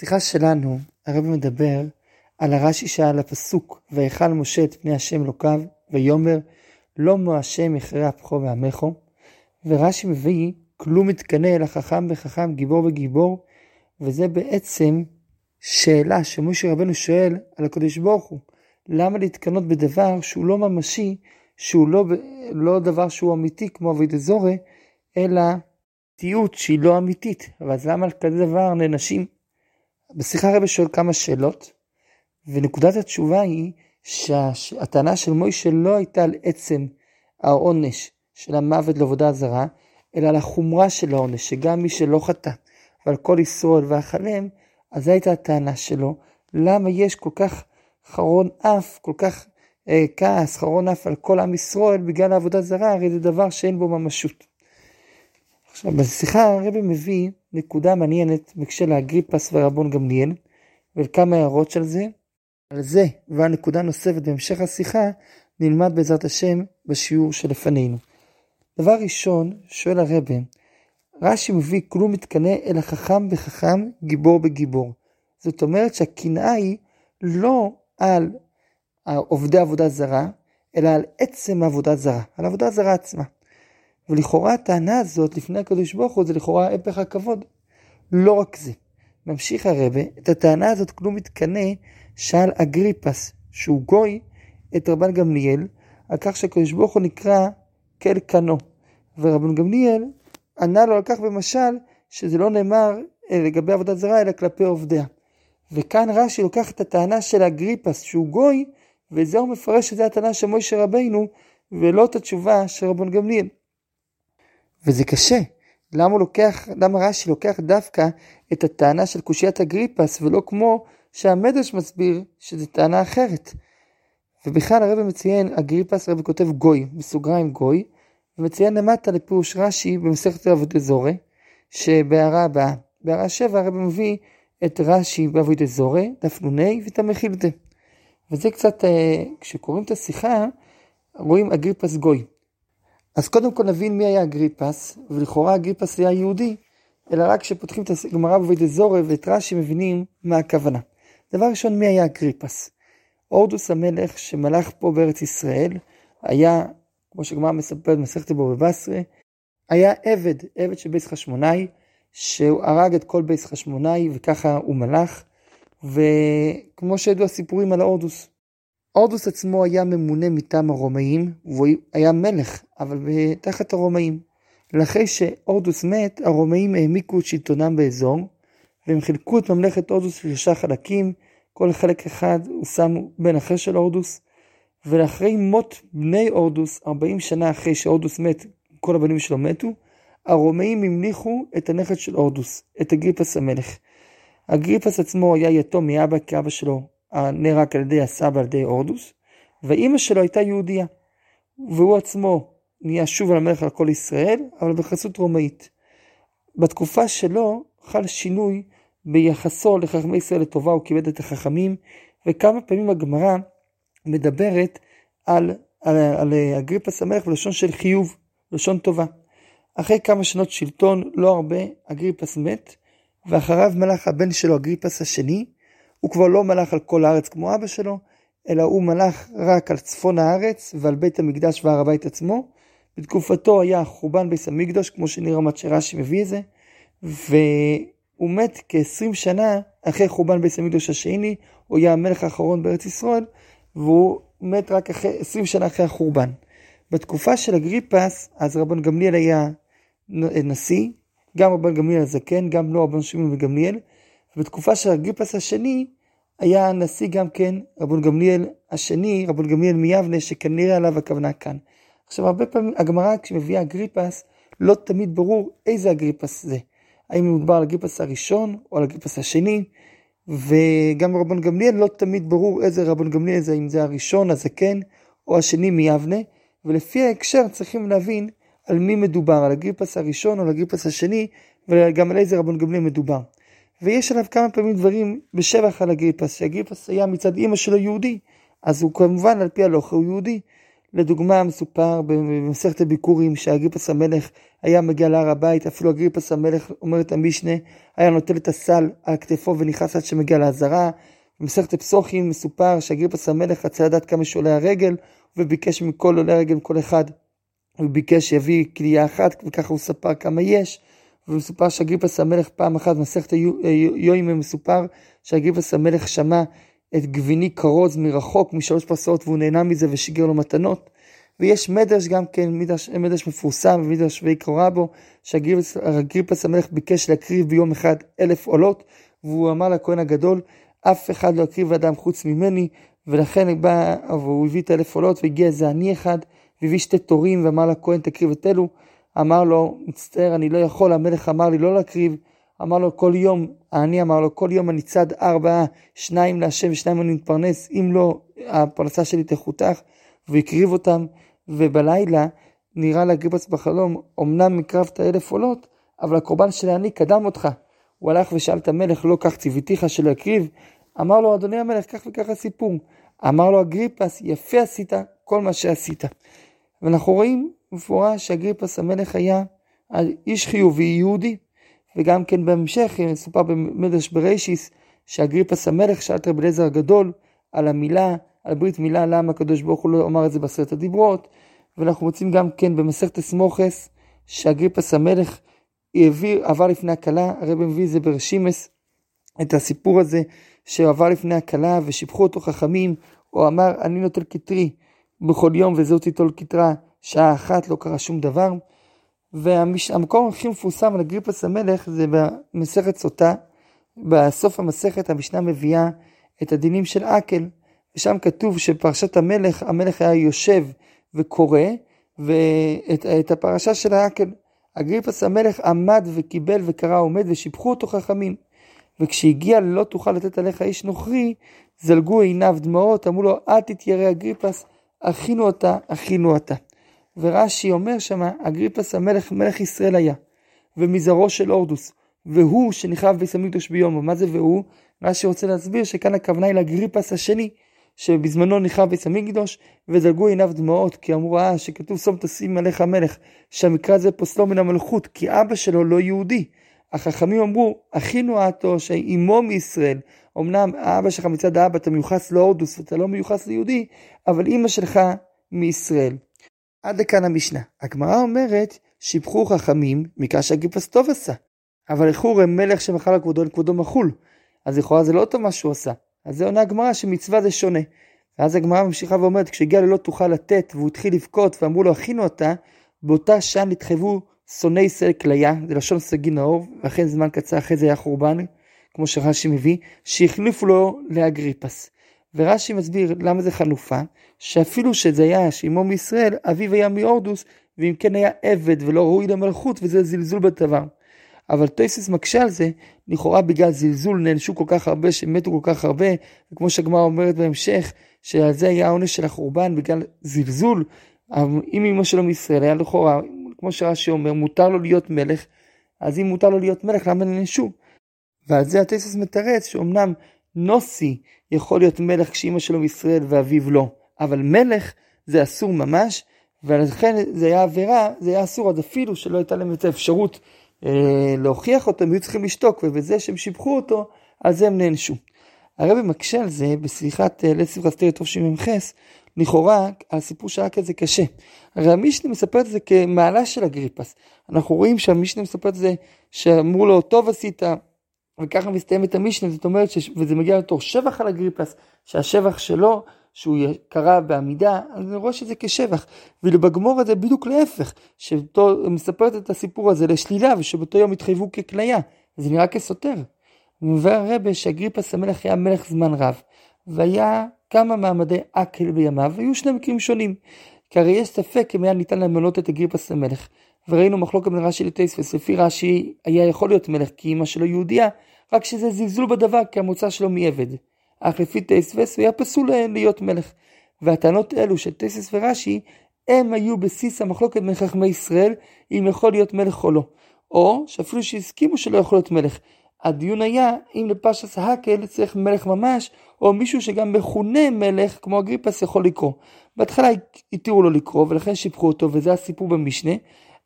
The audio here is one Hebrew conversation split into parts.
בשיחה שלנו הרב מדבר על הרש"י שעל הפסוק ויכל משה את פני השם אלוקיו ויאמר לא מו השם יכרה אפכו ועמכו ורש"י מביא כלום מתקנא אלא חכם וחכם גיבור וגיבור וזה בעצם שאלה שמשה רבנו שואל על הקדוש ברוך הוא. למה להתקנות בדבר שהוא לא ממשי שהוא לא, לא דבר שהוא אמיתי כמו אבידי זורי אלא אמיתיות שהיא לא אמיתית, אבל אז למה על כזה דבר נענשים? בשיחה הרבי שואל כמה שאלות, ונקודת התשובה היא שהטענה של מוישה לא הייתה על עצם העונש של המוות לעבודה זרה, אלא על החומרה של העונש, שגם מי שלא חטא, ועל כל ישראל ואכלם, אז זו הייתה הטענה שלו, למה יש כל כך חרון אף, כל כך אה, כעס, חרון אף על כל עם ישראל בגלל העבודה זרה, הרי זה דבר שאין בו ממשות. עכשיו, בשיחה הרבי מביא נקודה מעניינת בקשר לאגריפס ורבון גמליאל, וכמה הערות של זה. על זה ועל נקודה נוספת בהמשך השיחה נלמד בעזרת השם בשיעור שלפנינו. דבר ראשון, שואל הרבי, רש"י מביא כלום מתקנא אלא חכם בחכם, גיבור בגיבור. זאת אומרת שהקנאה היא לא על עובדי עבודה זרה, אלא על עצם העבודה זרה, על עבודה זרה עצמה. ולכאורה הטענה הזאת לפני הקדוש ברוך הוא זה לכאורה הפך הכבוד. לא רק זה. ממשיך הרבה, את הטענה הזאת כלום מתקנא שאל אגריפס, שהוא גוי, את רבן גמליאל, על כך שהקדוש ברוך הוא נקרא כל קנו. ורבן גמליאל ענה לו על כך במשל, שזה לא נאמר אה, לגבי עבודת זרה, אלא כלפי עובדיה. וכאן רש"י לוקח את הטענה של אגריפס, שהוא גוי, וזה הוא מפרש שזה הטענה של מוישה רבינו, ולא את התשובה של רבן גמליאל. וזה קשה. למה לוקח, למה רש"י לוקח דווקא את הטענה של קושיית אגריפס, ולא כמו שהמדרש מסביר שזו טענה אחרת. ובכלל הרב מציין, אגריפס הרב כותב גוי, בסוגריים גוי, ומציין למטה לפירוש רש"י במסכת עבודי זורי, שבהערה הבאה, בהערה שבע הרב מביא את רש"י בעבודי זורי, דף נ"ה ואת המחילדה. וזה קצת, אה, כשקוראים את השיחה, רואים אגריפס גוי. אז קודם כל נבין מי היה אגריפס, ולכאורה אגריפס היה יהודי, אלא רק כשפותחים את הגמרא בבית אזורי ואת רש"י מבינים מה הכוונה. דבר ראשון, מי היה אגריפס? הורדוס המלך שמלך פה בארץ ישראל, היה, כמו שגמרא מספרת במסכת בו בבשרה, היה עבד, עבד של בית חשמונאי, שהוא הרג את כל בית חשמונאי וככה הוא מלך, וכמו שידעו הסיפורים על ההורדוס. הורדוס עצמו היה ממונה מטעם הרומאים, והוא היה מלך, אבל תחת הרומאים. ואחרי שהורדוס מת, הרומאים העמיקו את שלטונם באזור, והם חילקו את ממלכת הורדוס לשלושה חלקים, כל חלק אחד הוא שם בן אחר של הורדוס, ולאחרי מות בני הורדוס, 40 שנה אחרי שהורדוס מת, כל הבנים שלו מתו, הרומאים המליכו את הנכד של הורדוס, את אגריפס המלך. אגריפס עצמו היה יתום מאבא, כי אבא שלו נהרג על ידי הסבא על ידי הורדוס, ואימא שלו הייתה יהודייה, והוא עצמו נהיה שוב על המלך על כל ישראל, אבל בחסות רומאית. בתקופה שלו חל שינוי ביחסו לחכמי ישראל לטובה, הוא כיבד את החכמים, וכמה פעמים הגמרא מדברת על, על, על אגריפס המלך בלשון של חיוב, לשון טובה. אחרי כמה שנות שלטון, לא הרבה, אגריפס מת, ואחריו מלך הבן שלו, אגריפס השני, הוא כבר לא מלך על כל הארץ כמו אבא שלו, אלא הוא מלך רק על צפון הארץ ועל בית המקדש והר הבית עצמו. בתקופתו היה חורבן בית המקדש, כמו שנראה מת שרש"י מביא את זה, והוא מת כ-20 שנה אחרי חורבן בית המקדש השני, הוא היה המלך האחרון בארץ ישראל, והוא מת רק אחרי, 20 שנה אחרי החורבן. בתקופה של אגריפס, אז רבן גמליאל היה נשיא, גם רבן גמליאל הזקן, גם לא רבן שמעון וגמליאל, ובתקופה של אגריפס השני, היה הנשיא גם כן רבון גמליאל השני, רבון גמליאל מיבנה, שכנראה עליו הכוונה כאן. עכשיו, הרבה פעמים הגמרא כשמביאה אגריפס, לא תמיד ברור איזה אגריפס זה. האם מדובר על אגריפס הראשון או על אגריפס השני, וגם רבון גמליאל לא תמיד ברור איזה רבון גמליאל זה, אם זה הראשון, הזקן, או השני מיבנה, ולפי ההקשר צריכים להבין על מי מדובר, על אגריפס הראשון או על אגריפס השני, וגם על איזה רבון גמליאל מדובר. ויש עליו כמה פעמים דברים בשבח על אגריפס, שאגריפס היה מצד אימא שלו יהודי, אז הוא כמובן על פי הלוך הוא יהודי. לדוגמה, מסופר במסכת הביקורים שאגריפס המלך היה מגיע להר הבית, אפילו אגריפס המלך, אומרת המשנה, היה נוטל את הסל על כתפו ונכנס עד שמגיע לעזרה. במסכת הפסוחים מסופר שאגריפס המלך רצה לדעת כמה שעולה הרגל, וביקש מכל עולי הרגל, כל אחד, הוא ביקש שיביא כלייה אחת, וככה הוא ספר כמה יש. ומסופר שאגריפס המלך פעם אחת, במסכת יוימה מסופר שאגריפס המלך שמע את גביני כרוז מרחוק, משלוש פרסאות, והוא נהנה מזה ושיגר לו מתנות. ויש מדרש גם כן, מדרש, מדרש מפורסם, מדרש ויקרא בו, שאגריפס המלך ביקש להקריב ביום אחד אלף עולות, והוא אמר לכהן הגדול, אף אחד לא יקריב אדם חוץ ממני, ולכן בא, והוא הביא את אלף עולות, והגיע איזה עני אחד, והביא שתי תורים, ואמר לכהן תקריב את אלו. אמר לו, מצטער, אני לא יכול, המלך אמר לי לא להקריב, אמר לו כל יום, העני אמר לו, כל יום אני צד ארבעה, שניים להשם ושניים אני מתפרנס, אם לא, הפרנסה שלי תחותך, והקריב אותם, ובלילה נראה לאגריפס בחלום, אמנם הקרבת אלף עולות, אבל הקורבן של העני קדם אותך. הוא הלך ושאל את המלך, לא כך ציוויתיך שלא יקריב? אמר לו, אדוני המלך, כך וכך הסיפור. אמר לו אגריפס, יפה עשית כל מה שעשית. ואנחנו רואים מפורש שאגריפס המלך היה איש חיובי יהודי. וגם כן בהמשך מסופר במדרש ברישיס שאגריפס המלך שאל את רבי אליעזר הגדול על המילה, על ברית מילה, למה הקדוש ברוך הוא לא אמר את זה בעשרת הדיברות. ואנחנו מוצאים גם כן במסכת אסמוכס שאגריפס המלך העביר, עבר לפני הכלה, הרב מביא את זה ברשימס, את הסיפור הזה שעבר לפני הכלה ושיבחו אותו חכמים, הוא אמר אני נוטל כתרי בכל יום וזהו תיטול כתרה שעה אחת, לא קרה שום דבר. והמקום הכי מפורסם על אגריפס המלך זה במסכת סוטה. בסוף המסכת המשנה מביאה את הדינים של עקל, ושם כתוב שפרשת המלך, המלך היה יושב וקורא, ואת הפרשה של העקל. אגריפס המלך עמד וקיבל וקרא עומד ושיבחו אותו חכמים. וכשהגיע ללא תוכל לתת עליך איש נוכרי, זלגו עיניו דמעות, אמרו לו אל תתיירא אגריפס, אכינו אותה, אכינו אותה. ורש"י אומר שמה, אגריפס המלך, מלך ישראל היה, ומזרעו של אורדוס, והוא שנחרב ביס המקדוש ביומו. מה זה והוא? רש"י רוצה להסביר שכאן הכוונה היא לאגריפס השני, שבזמנו נחרב ביס המקדוש, ודלגו עיניו דמעות, כי אמרו אה, שכתוב שום תשים עליך המלך, שהמקרא הזה פוסלו מן המלכות, כי אבא שלו לא יהודי. החכמים אמרו, אחינו עתו, שאימו מישראל, אמנם האבא שלך מצד האבא אתה מיוחס לאורדוס ואתה לא מיוחס ליהודי, אבל אימא שלך מישראל. עד לכאן המשנה. הגמרא אומרת, שיבחו חכמים מכך שהגיפס טוב עשה. אבל לכאורה מלך שמחל על כבודו, כבודו מחול. אז לכאורה זה לא טוב מה שהוא עשה. אז זה עונה הגמרא שמצווה זה שונה. ואז הגמרא ממשיכה ואומרת, כשהגיע ללא תוכל לתת, והוא התחיל לבכות, ואמרו לו, הכינו אותה, באותה שעה נתחייבו שונאי ישראל כליה, זה לשון סגי נאור, ואכן זמן קצר אחרי זה היה חורבן, כמו שרש"י מביא, שהחליפו לו לאגריפס. ורש"י מסביר למה זה חלופה, שאפילו שזה היה שאימו מישראל, אביו היה מאורדוס, ואם כן היה עבד ולא ראוי למלכות, וזה זלזול בדבר. אבל טייסס מקשה על זה, לכאורה בגלל זלזול נענשו כל כך הרבה, שמתו כל כך הרבה, וכמו שהגמרא אומרת בהמשך, שעל זה היה העונש של החורבן בגלל זלזול, אם אמא שלו מישראל היה לכאורה, כמו שרש"י אומר, מותר לו להיות מלך, אז אם מותר לו להיות מלך, למה נענשו? ועל זה הטייסס מתרץ שאומנם נוסי יכול להיות מלך כשאימא שלו מישראל ואביו לא, אבל מלך זה אסור ממש, ולכן זה היה עבירה, זה היה אסור, אז אפילו שלא הייתה להם את האפשרות אה, להוכיח אותו, הם היו צריכים לשתוק, ובזה שהם שיבחו אותו, על זה הם נענשו. הרבי מקשה על זה בסליחת אה, לספר אסתר טוב שמ"ח, לכאורה הסיפור שהיה כזה קשה. הרי המשנה מספרת את זה כמעלה של אגריפס. אנחנו רואים שהמשנה מספרת את זה שאמרו לו טוב עשית, וככה מסתיימת המשנה, זאת אומרת, ש... וזה מגיע לתור שבח על אגריפס, שהשבח שלו, שהוא קרא בעמידה, אני רואה שזה כשבח. ואילו בגמור הזה בדיוק להפך, שמספרת את הסיפור הזה לשלילה, ושבאותו יום התחייבו ככליה. זה נראה כסותר. מביא הרבה שאגריפס המלך היה מלך זמן רב, והיה כמה מעמדי אקל בימיו, והיו שני מקרים שונים. כי הרי יש ספק אם היה ניתן למנות את אגריפס המלך. וראינו מחלוקת בין רש"י לטייספס, לפי רש"י היה יכול להיות מלך כי אמא שלו יהודייה, רק שזה זלזול בדבר כי המוצא שלו מעבד. אך לפי טייספס הוא היה פסול להיות מלך. והטענות אלו של טייסס ורש"י, הם היו בסיס המחלוקת בין חכמי ישראל, אם יכול להיות מלך או לא. או שאפילו שהסכימו שלא יכול להיות מלך. הדיון היה אם לפשס האקל צריך מלך ממש, או מישהו שגם מכונה מלך, כמו אגריפס יכול לקרוא. בהתחלה התירו לו לקרוא ולכן שיבחו אותו וזה הסיפור במשנה,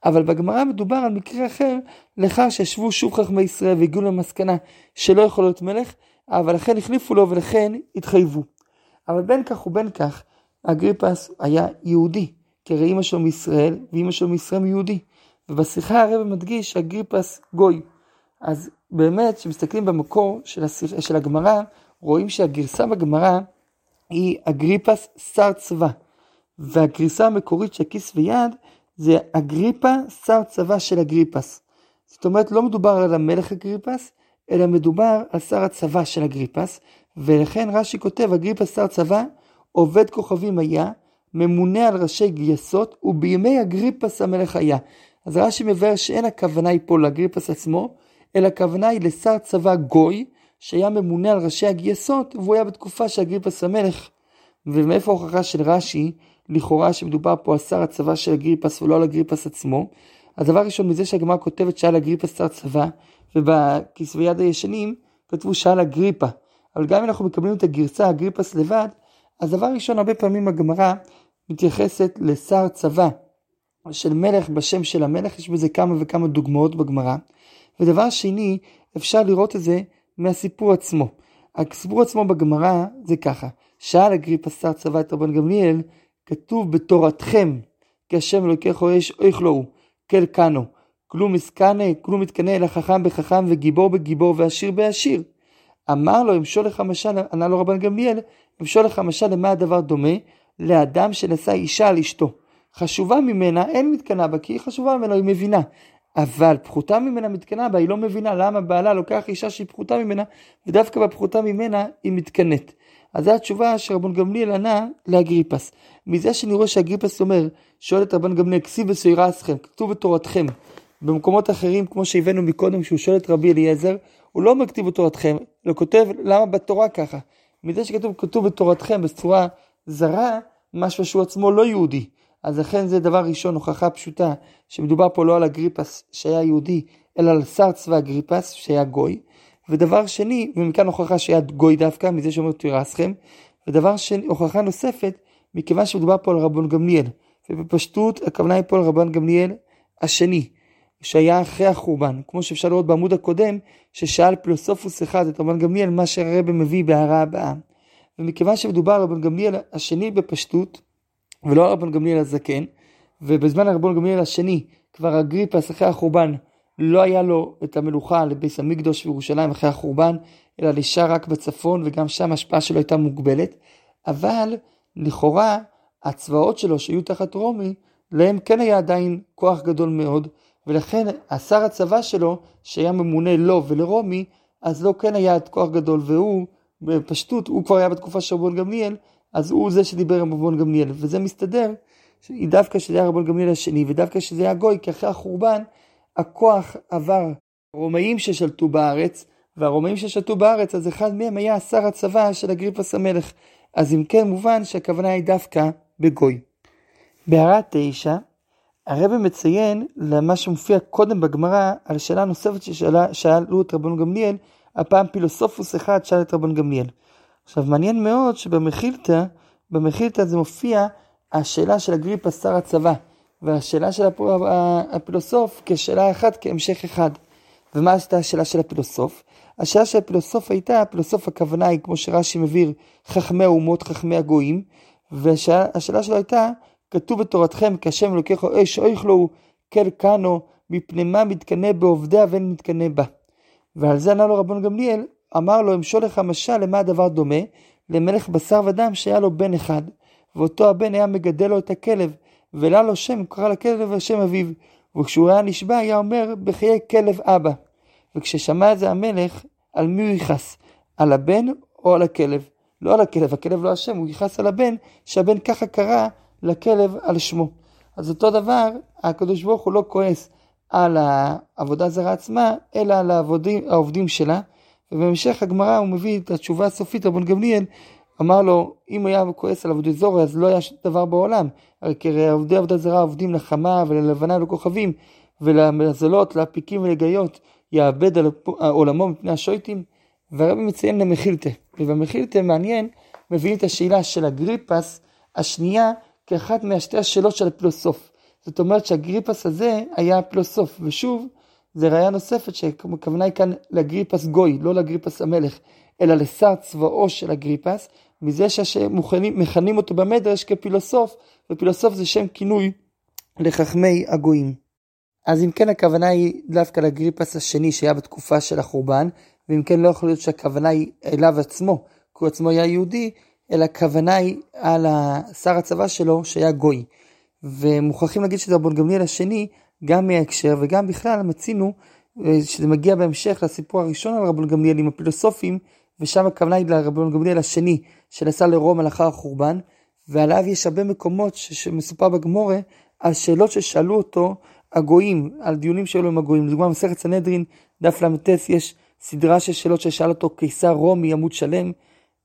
אבל בגמרא מדובר על מקרה אחר, לאחר שישבו שוב חכמי ישראל והגיעו למסקנה שלא יכול להיות מלך, אבל לכן החליפו לו ולכן התחייבו. אבל בין כך ובין כך, אגריפס היה יהודי, כי הרי אמא שלו מישראל ואמא שלו מישראל מיהודי. ובשיחה הרב מדגיש שאגריפס גוי. אז באמת, כשמסתכלים במקור של, השיח, של הגמרא, רואים שהגרסה בגמרא היא אגריפס שר צבא. והגרסה המקורית של כיס ויד זה אגריפה שר צבא של אגריפס. זאת אומרת, לא מדובר על המלך אגריפס, אלא מדובר על שר הצבא של אגריפס, ולכן רש"י כותב, אגריפס שר צבא, עובד כוכבים היה, ממונה על ראשי גייסות, ובימי אגריפס המלך היה. אז רש"י מבאר שאין הכוונה היא פה לאגריפס עצמו, אלא הכוונה היא לשר צבא גוי, שהיה ממונה על ראשי הגייסות, והוא היה בתקופה של אגריפס המלך. ומאיפה ההוכחה של רש"י, לכאורה שמדובר פה על שר הצבא של אגריפס ולא על אגריפס עצמו? הדבר הראשון מזה שהגמרא כותבת שהיה לאגריפס שר צבא, ובכסבי יד הישנים כתבו שהיה לאגריפה. אבל גם אם אנחנו מקבלים את הגרסה אגריפס לבד, אז דבר ראשון, הרבה פעמים הגמרא מתייחסת לשר צבא של מלך בשם של המלך, יש בזה כמה וכמה דוגמאות בגמרא. ודבר שני, אפשר לראות את זה מהסיפור עצמו. הסיפור עצמו בגמרא זה ככה, שאל אגריפ שר צבא את רבן גמליאל, כתוב בתורתכם, כי השם אלוקיך יש אויך לו, כל קנו, כלום מסקנה, כלום מתקנא אלא חכם בחכם וגיבור בגיבור ועשיר בעשיר. אמר לו, אמשול לך משל, ענה לו רבן גמליאל, אמשול לך משל למה הדבר דומה? לאדם שנשא אישה על אשתו. חשובה ממנה, אין מתקנה בה, כי היא חשובה ממנה, היא מבינה. אבל פחותה ממנה מתקנה בה, היא לא מבינה למה בעלה לוקח אישה שהיא פחותה ממנה, ודווקא בפחותה ממנה היא מתקנאת. אז זו התשובה שרבן גמליאל ענה לאגריפס. מזה שאני רואה שאגריפס אומר, שואל את רבן גמליאל, כסיב בסוירה אסכם, כתוב בתורתכם. במקומות אחרים, כמו שהבאנו מקודם, שהוא שואל את רבי אליעזר, הוא לא אומר כתיב בתורתכם, אלא כותב למה בתורה ככה. מזה שכתוב כתוב בתורתכם בצורה זרה, משהו שהוא עצמו לא יהודי. אז לכן זה דבר ראשון, הוכחה פשוטה, שמדובר פה לא על אגריפס שהיה יהודי, אלא על שר צבא אגריפס שהיה גוי. ודבר שני, ומכאן הוכחה שהיה גוי דווקא, מזה שאומר תירסכם. ודבר שני, הוכחה נוספת, מכיוון שמדובר פה על רבון גמליאל. ובפשטות הכוונה היא פה על רבן גמליאל השני, שהיה אחרי החורבן, כמו שאפשר לראות בעמוד הקודם, ששאל פילוסופוס אחד את רבן גמליאל מה שהרבא מביא בהערה הבאה. ומכיוון שמדובר על רבן גמליאל השני בפשטות, ולא על רבן גמליאל הזקן, ובזמן רבן גמליאל השני, כבר אגריפס אחרי החורבן, לא היה לו את המלוכה לביס המקדוש בירושלים אחרי החורבן, אלא נשאר רק בצפון, וגם שם ההשפעה שלו הייתה מוגבלת. אבל לכאורה הצבאות שלו שהיו תחת רומי, להם כן היה עדיין כוח גדול מאוד, ולכן השר הצבא שלו, שהיה ממונה לו ולרומי, אז לא כן היה את כוח גדול, והוא, בפשטות, הוא כבר היה בתקופה של רבון גמליאל, אז הוא זה שדיבר עם רבון גמליאל, וזה מסתדר, דווקא שזה היה רבון גמליאל השני, ודווקא שזה היה גוי, כי אחרי החורבן, הכוח עבר הרומאים ששלטו בארץ, והרומאים ששלטו בארץ, אז אחד מהם היה שר הצבא של אגריפס המלך. אז אם כן, מובן שהכוונה היא דווקא בגוי. בהערה תשע, הרב מציין למה שמופיע קודם בגמרא על שאלה נוספת ששאלו את רבן גמליאל, הפעם פילוסופוס אחד שאל את רבן גמליאל. עכשיו מעניין מאוד שבמחילתא, במחילתא זה מופיע השאלה של אגריפא שר הצבא, והשאלה של הפילוסוף כשאלה אחת, כהמשך אחד. ומה הייתה השאלה של הפילוסוף? השאלה של הפילוסוף הייתה, הפילוסוף הכוונה היא, כמו שרש"י מבהיר, חכמי האומות, חכמי הגויים, והשאלה שלו הייתה, כתוב בתורתכם, כי השם אלוקיך אש אויך לו כל קנו, מפני מה מתקנא בעובדיה ואין מתקנא בה. ועל זה ענה לו רבון גמליאל, אמר לו, אמשול לך משל למה הדבר דומה? למלך בשר ודם שהיה לו בן אחד, ואותו הבן היה מגדל לו את הכלב, ולה לו שם, קרא לכלב על שם אביו, וכשהוא היה נשבע היה אומר, בחיי כלב אבא. וכששמע את זה המלך, על מי הוא יכעס? על הבן או על הכלב? לא על הכלב, הכלב לא אשם, הוא יכעס על הבן, שהבן ככה קרא לכלב על שמו. אז אותו דבר, הקדוש ברוך הוא לא כועס על העבודה זרה עצמה, אלא על העבודים, העובדים שלה. ובהמשך הגמרא הוא מביא את התשובה הסופית, רבן גמליאל אמר לו, אם היה כועס על עבודי זורה, אז לא היה דבר בעולם. הרי כי עובדי עבודה זרה עובדים לחמה וללבנה ולכוכבים, ולמזלות, לאפיקים ולגיות, יאבד על עולמו מפני השויטים. והרבי מציין למחילתה. ובמחילתה מעניין, מביאים את השאלה של אגריפס השנייה כאחת מהשתי השאלות של הפילוסוף. זאת אומרת שהגריפס הזה היה הפילוסוף, ושוב, זה ראייה נוספת שהכוונה היא כאן לגריפס גוי, לא לגריפס המלך, אלא לשר צבאו של הגריפס, מזה שמכנים אותו במדרש כפילוסוף, ופילוסוף זה שם כינוי לחכמי הגויים. אז אם כן הכוונה היא דווקא לגריפס השני שהיה בתקופה של החורבן, ואם כן לא יכול להיות שהכוונה היא אליו עצמו, כי הוא עצמו היה יהודי, אלא הכוונה היא על שר הצבא שלו שהיה גוי. ומוכרחים להגיד שזה רבון גמליאל השני, גם מההקשר וגם בכלל מצינו אה, שזה מגיע בהמשך לסיפור הראשון על רבון גמליאל עם הפילוסופים, ושם הכוונה היא לרבון גמליאל השני שנסע לרומא לאחר החורבן, ועליו יש הרבה מקומות שמסופר בגמורה על שאלות ששאלו אותו הגויים, על דיונים שהיו לו עם הגויים. לדוגמה, במסכת סנהדרין, דף ל"ט, יש סדרה של שאלות ששאל אותו קיסר רומי, עמוד שלם,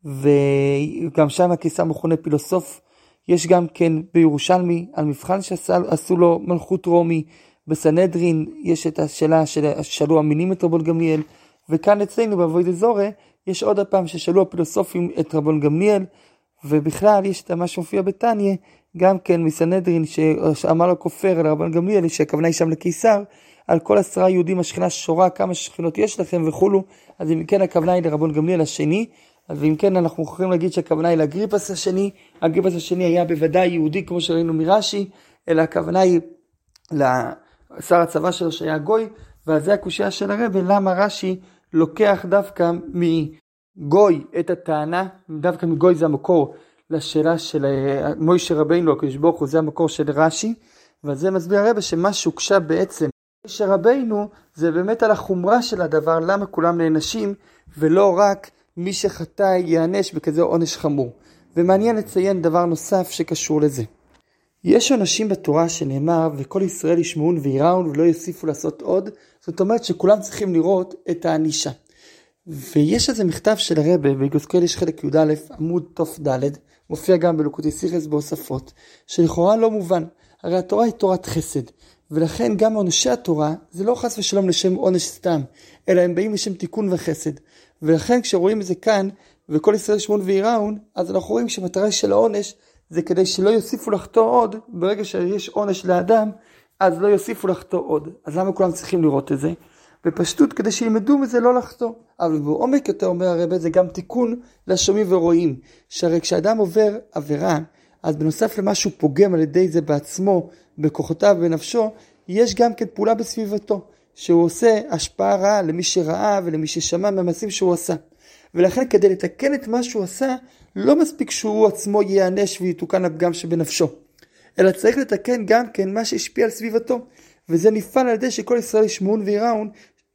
וגם שם הקיסר מכונה פילוסוף. יש גם כן בירושלמי, על מבחן שעשו לו מלכות רומי. בסנהדרין יש את השאלה ששאלו המינים את רבון גמליאל, וכאן אצלנו באבוי דזורי, יש עוד הפעם ששאלו הפילוסופים את רבון גמליאל, ובכלל יש את מה שמופיע בתניא, גם כן מסנהדרין שאמר לו כופר על רבן גמליאל שהכוונה היא שם לקיסר על כל עשרה יהודים השכינה שורה כמה שכינות יש לכם וכולו. אז אם כן הכוונה היא לרבון גמליאל השני. אז אם כן אנחנו יכולים להגיד שהכוונה היא לאגריפס השני. אגריפס השני היה בוודאי יהודי כמו שראינו מרש"י אלא הכוונה היא לשר הצבא שלו שהיה גוי ועל זה הקושייה של הרבי למה רש"י לוקח דווקא מגוי את הטענה דווקא מגוי זה המקור לשאלה של אה, מוישה רבינו, הקדוש ברוך הוא, זה המקור של רש"י, ועל זה מסביר הרבה שמה שהוגשה בעצם מוישה רבינו זה באמת על החומרה של הדבר, למה כולם נענשים, ולא רק מי שחטא ייענש בכזה עונש חמור. ומעניין לציין דבר נוסף שקשור לזה. יש עונשים בתורה שנאמר וכל ישראל ישמעון ויראון ולא יוסיפו לעשות עוד, זאת אומרת שכולם צריכים לראות את הענישה. ויש איזה מכתב של הרבה, ביגוסקל יש חלק י"א עמוד תד, מופיע גם בלוקוטי סיכס בהוספות, שלכאורה לא מובן. הרי התורה היא תורת חסד, ולכן גם עונשי התורה זה לא חס ושלום לשם עונש סתם, אלא הם באים לשם תיקון וחסד. ולכן כשרואים את זה כאן, וכל ישראל שמון ויראון, אז אנחנו רואים שמטרה של העונש זה כדי שלא יוסיפו לחטוא עוד, ברגע שיש עונש לאדם, אז לא יוסיפו לחטוא עוד. אז למה כולם צריכים לראות את זה? בפשטות כדי שילמדו מזה לא לחטוא. אבל בעומק יותר אומר הרבה זה גם תיקון לשומעים ורואים. שהרי כשאדם עובר עבירה, אז בנוסף למה שהוא פוגם על ידי זה בעצמו, בכוחותיו ובנפשו, יש גם כן פעולה בסביבתו. שהוא עושה השפעה רעה למי שראה ולמי ששמע מהמעשים שהוא עשה. ולכן כדי לתקן את מה שהוא עשה, לא מספיק שהוא עצמו ייענש ויתוקן הפגם שבנפשו. אלא צריך לתקן גם כן מה שהשפיע על סביבתו. וזה נפעל על ידי שכל ישראל ישמעון ויראון,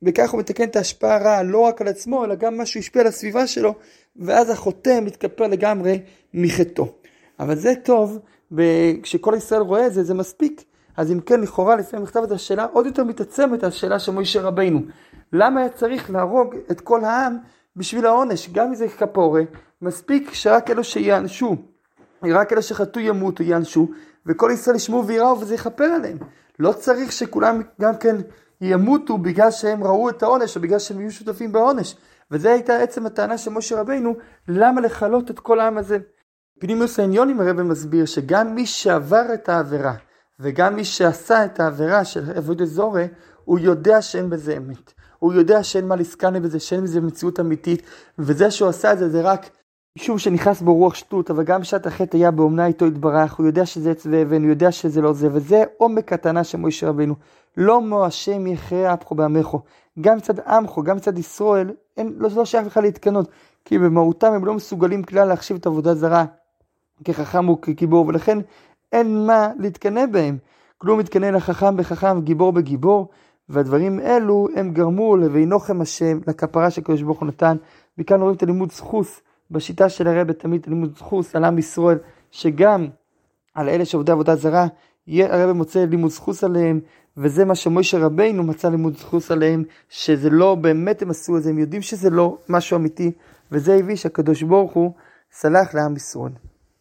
וכך הוא מתקן את ההשפעה הרעה לא רק על עצמו, אלא גם מה שהוא השפיע על הסביבה שלו, ואז החוטא מתכפר לגמרי מחטאו. אבל זה טוב, כשכל ישראל רואה את זה, זה מספיק. אז אם כן, לכאורה לפי המכתב הזה, השאלה עוד יותר מתעצמת, השאלה של מוישה רבינו. למה היה צריך להרוג את כל העם בשביל העונש? גם אם זה כפורה, מספיק שרק אלו שיענשו, רק אלו שחטאו ימותו יענשו, וכל ישראל ישמעו ויראו וזה יכפר עליהם. לא צריך שכולם גם כן ימותו בגלל שהם ראו את העונש או בגלל שהם יהיו שותפים בעונש. וזו הייתה עצם הטענה של משה רבינו, למה לכלות את כל העם הזה? פנימיוס העניונים הרב מסביר שגם מי שעבר את העבירה וגם מי שעשה את העבירה של אבוד אזורי, הוא יודע שאין בזה אמת. הוא יודע שאין מה לסקנה בזה, שאין בזה מציאות אמיתית, וזה שהוא עשה את זה זה רק משום שנכנס בו רוח שטות, אבל גם בשעת החטא היה באומנה איתו יתברך, הוא יודע שזה עץ ואבן, הוא יודע שזה לא זה, וזה עומק הטענה של מוישה רבינו. לא מו השם יכרה אפחו בעמכו. גם מצד עמכו, גם מצד ישראל, אין, לא, לא שייך בכלל להתקנות, כי במהותם הם לא מסוגלים כלל להחשיב את עבודה זרה כחכם וכגיבור, ולכן אין מה להתקנא בהם. כלום מתקנא לחכם בחכם, גיבור בגיבור, והדברים אלו הם גרמו ל"וינוחם השם", לכפרה שקדוש ברוך הוא נתן, וכאן רואים את הלימוד סחוס. בשיטה של הרב תמיד לימוד זכוס על עם ישראל, שגם על אלה שעובדי עבודה זרה, הרב מוצא לימוד זכוס עליהם, וזה מה שמוישה רבינו מצא לימוד זכוס עליהם, שזה לא באמת הם עשו את זה, הם יודעים שזה לא משהו אמיתי, וזה הביא שהקדוש ברוך הוא סלח לעם ישראל.